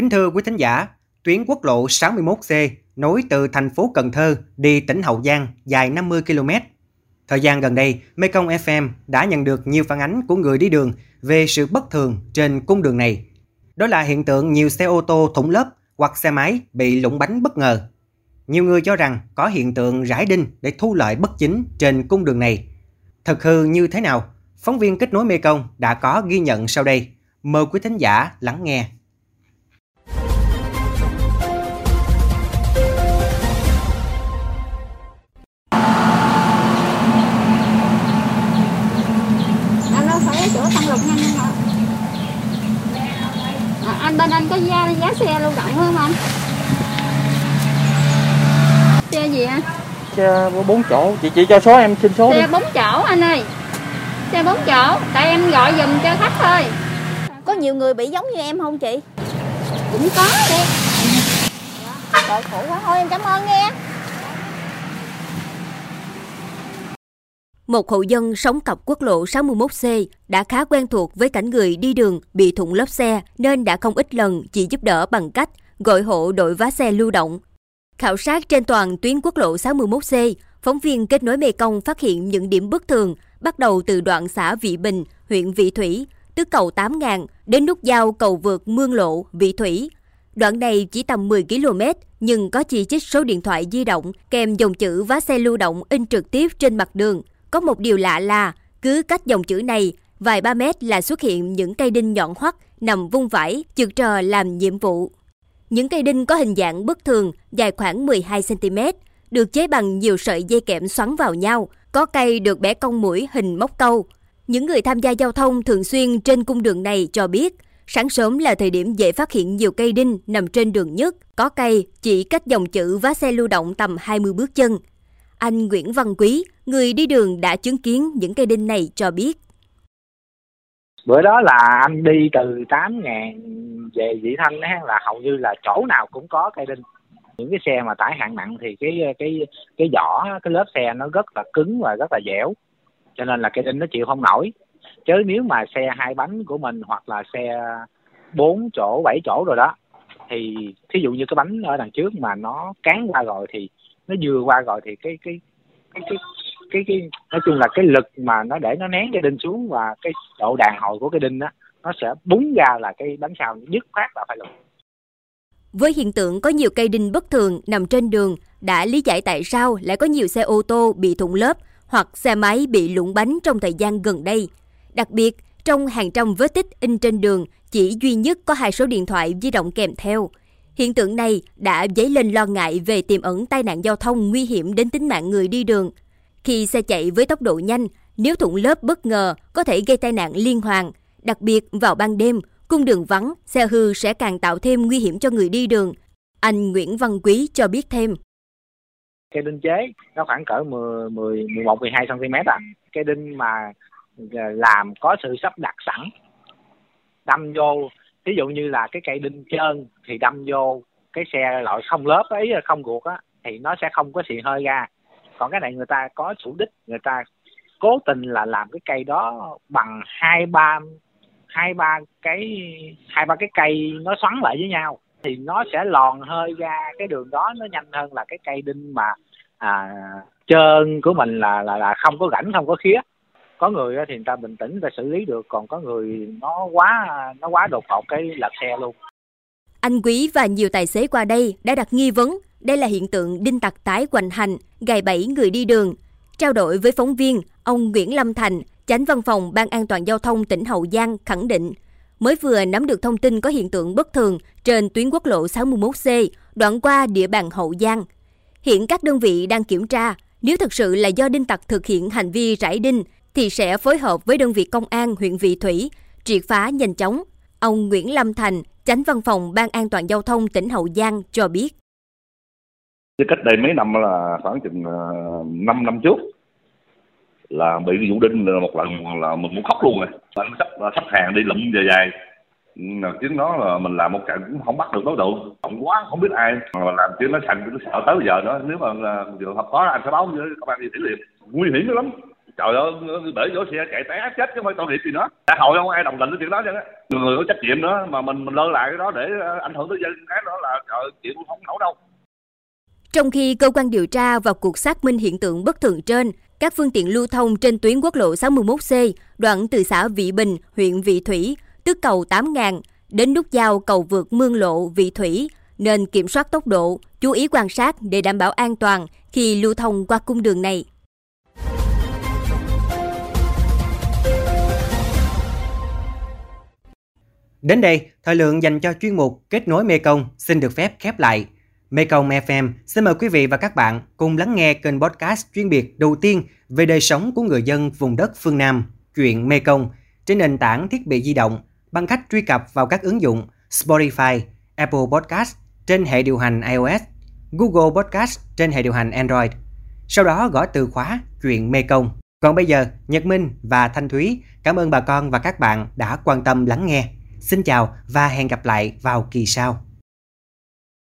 Kính thưa quý thính giả, tuyến quốc lộ 61C nối từ thành phố Cần Thơ đi tỉnh Hậu Giang dài 50 km. Thời gian gần đây, Mekong FM đã nhận được nhiều phản ánh của người đi đường về sự bất thường trên cung đường này. Đó là hiện tượng nhiều xe ô tô thủng lớp hoặc xe máy bị lũng bánh bất ngờ. Nhiều người cho rằng có hiện tượng rải đinh để thu lợi bất chính trên cung đường này. Thật hư như thế nào? Phóng viên kết nối Mekong đã có ghi nhận sau đây. Mời quý thính giả lắng nghe. Bên anh có giá giá xe lưu động không anh? Xe gì anh? Xe bốn chỗ. Chị chị cho số em xin số xe bốn chỗ anh ơi. Xe bốn chỗ. Tại em gọi giùm cho khách thôi. Có nhiều người bị giống như em không chị? Cũng có đi trời khổ quá. Thôi em cảm ơn nghe Một hộ dân sống cặp quốc lộ 61C đã khá quen thuộc với cảnh người đi đường bị thủng lớp xe nên đã không ít lần chỉ giúp đỡ bằng cách gọi hộ đội vá xe lưu động. Khảo sát trên toàn tuyến quốc lộ 61C, phóng viên kết nối Mê Công phát hiện những điểm bất thường bắt đầu từ đoạn xã Vị Bình, huyện Vị Thủy, tức cầu 8.000 đến nút giao cầu vượt Mương Lộ, Vị Thủy. Đoạn này chỉ tầm 10 km nhưng có chỉ trích số điện thoại di động kèm dòng chữ vá xe lưu động in trực tiếp trên mặt đường. Có một điều lạ là, cứ cách dòng chữ này, vài ba mét là xuất hiện những cây đinh nhọn hoắt nằm vung vãi, chực trò làm nhiệm vụ. Những cây đinh có hình dạng bất thường, dài khoảng 12cm, được chế bằng nhiều sợi dây kẽm xoắn vào nhau, có cây được bẻ cong mũi hình móc câu. Những người tham gia giao thông thường xuyên trên cung đường này cho biết, sáng sớm là thời điểm dễ phát hiện nhiều cây đinh nằm trên đường nhất, có cây chỉ cách dòng chữ vá xe lưu động tầm 20 bước chân. Anh Nguyễn Văn Quý, người đi đường đã chứng kiến những cây đinh này cho biết. Bữa đó là anh đi từ 8 ngàn về Vị Thanh ấy, là hầu như là chỗ nào cũng có cây đinh. Những cái xe mà tải hạng nặng thì cái cái cái vỏ, cái lớp xe nó rất là cứng và rất là dẻo. Cho nên là cây đinh nó chịu không nổi. Chứ nếu mà xe hai bánh của mình hoặc là xe 4 chỗ, 7 chỗ rồi đó thì thí dụ như cái bánh ở đằng trước mà nó cán qua rồi thì nó vừa qua rồi thì cái cái cái cái cái, cái nói chung là cái lực mà nó để nó nén cái đinh xuống và cái độ đàn hồi của cái đinh đó nó sẽ búng ra là cái bánh sau dứt khoát là phải lùi với hiện tượng có nhiều cây đinh bất thường nằm trên đường đã lý giải tại sao lại có nhiều xe ô tô bị thủng lớp hoặc xe máy bị lủng bánh trong thời gian gần đây. Đặc biệt, trong hàng trăm vết tích in trên đường chỉ duy nhất có hai số điện thoại di động kèm theo. Hiện tượng này đã dấy lên lo ngại về tiềm ẩn tai nạn giao thông nguy hiểm đến tính mạng người đi đường. Khi xe chạy với tốc độ nhanh, nếu thủng lớp bất ngờ có thể gây tai nạn liên hoàn. Đặc biệt vào ban đêm, cung đường vắng, xe hư sẽ càng tạo thêm nguy hiểm cho người đi đường. Anh Nguyễn Văn Quý cho biết thêm. Cây đinh chế nó khoảng cỡ 10, 10 11 12 cm à. Cây đinh mà ờ, làm có sự sắp đặt sẵn đâm vô ví dụ như là cái cây đinh trơn thì đâm vô cái xe loại không lớp ấy không ruột á thì nó sẽ không có xì hơi ra. Còn cái này người ta có chủ đích người ta cố tình là làm cái cây đó bằng hai ba hai ba cái hai ba cái cây nó xoắn lại với nhau thì nó sẽ lòn hơi ra. Cái đường đó nó nhanh hơn là cái cây đinh mà à, trơn của mình là là là không có rãnh không có khía có người thì người ta bình tĩnh người ta xử lý được còn có người nó quá nó quá đột ngột cái lật xe luôn anh Quý và nhiều tài xế qua đây đã đặt nghi vấn đây là hiện tượng đinh tặc tái hoành hành, gài bẫy người đi đường. Trao đổi với phóng viên, ông Nguyễn Lâm Thành, Chánh văn phòng Ban An toàn Giao thông tỉnh Hậu Giang khẳng định, mới vừa nắm được thông tin có hiện tượng bất thường trên tuyến quốc lộ 61C đoạn qua địa bàn Hậu Giang. Hiện các đơn vị đang kiểm tra, nếu thực sự là do đinh tặc thực hiện hành vi rải đinh thì sẽ phối hợp với đơn vị công an huyện Vị Thủy triệt phá nhanh chóng. Ông Nguyễn Lâm Thành, Chánh văn phòng Ban An toàn Giao thông tỉnh Hậu Giang cho biết. cách đây mấy năm là khoảng chừng ờ, 5 năm trước là bị vụ đinh là một lần là mình muốn khóc luôn rồi. Anh sắp sắp hàng đi lụm dài dài là tiếng đó là mình làm một trận cũng không bắt được đối tượng không quá không biết ai mà làm tiếng nó thành nó sợ tới bây giờ nữa nếu mà trường hợp có anh sẽ báo với công an đi thủy liền nguy hiểm lắm trời ơi để vỗ xe chạy té chết chứ không phải tội nghiệp gì nữa. Xã hội không ai đồng tình với chuyện đó chứ. Người người có trách nhiệm nữa mà mình mình lơ lại cái đó để ờ, ảnh hưởng tới dân cái đó là trời chịu không nổi đâu. Trong khi cơ quan điều tra vào cuộc xác minh hiện tượng bất thường trên, các phương tiện lưu thông trên tuyến quốc lộ 61C, đoạn từ xã Vị Bình, huyện Vị Thủy, tức cầu 8.000, đến nút giao cầu vượt Mương Lộ, Vị Thủy, nên kiểm soát tốc độ, chú ý quan sát để đảm bảo an toàn khi lưu thông qua cung đường này. Đến đây, thời lượng dành cho chuyên mục Kết nối Mekong xin được phép khép lại. Mekong FM xin mời quý vị và các bạn cùng lắng nghe kênh podcast chuyên biệt đầu tiên về đời sống của người dân vùng đất phương Nam, chuyện Mekong, trên nền tảng thiết bị di động bằng cách truy cập vào các ứng dụng Spotify, Apple Podcast trên hệ điều hành iOS, Google Podcast trên hệ điều hành Android. Sau đó gõ từ khóa chuyện Mekong. Còn bây giờ, Nhật Minh và Thanh Thúy cảm ơn bà con và các bạn đã quan tâm lắng nghe. Xin chào và hẹn gặp lại vào kỳ sau.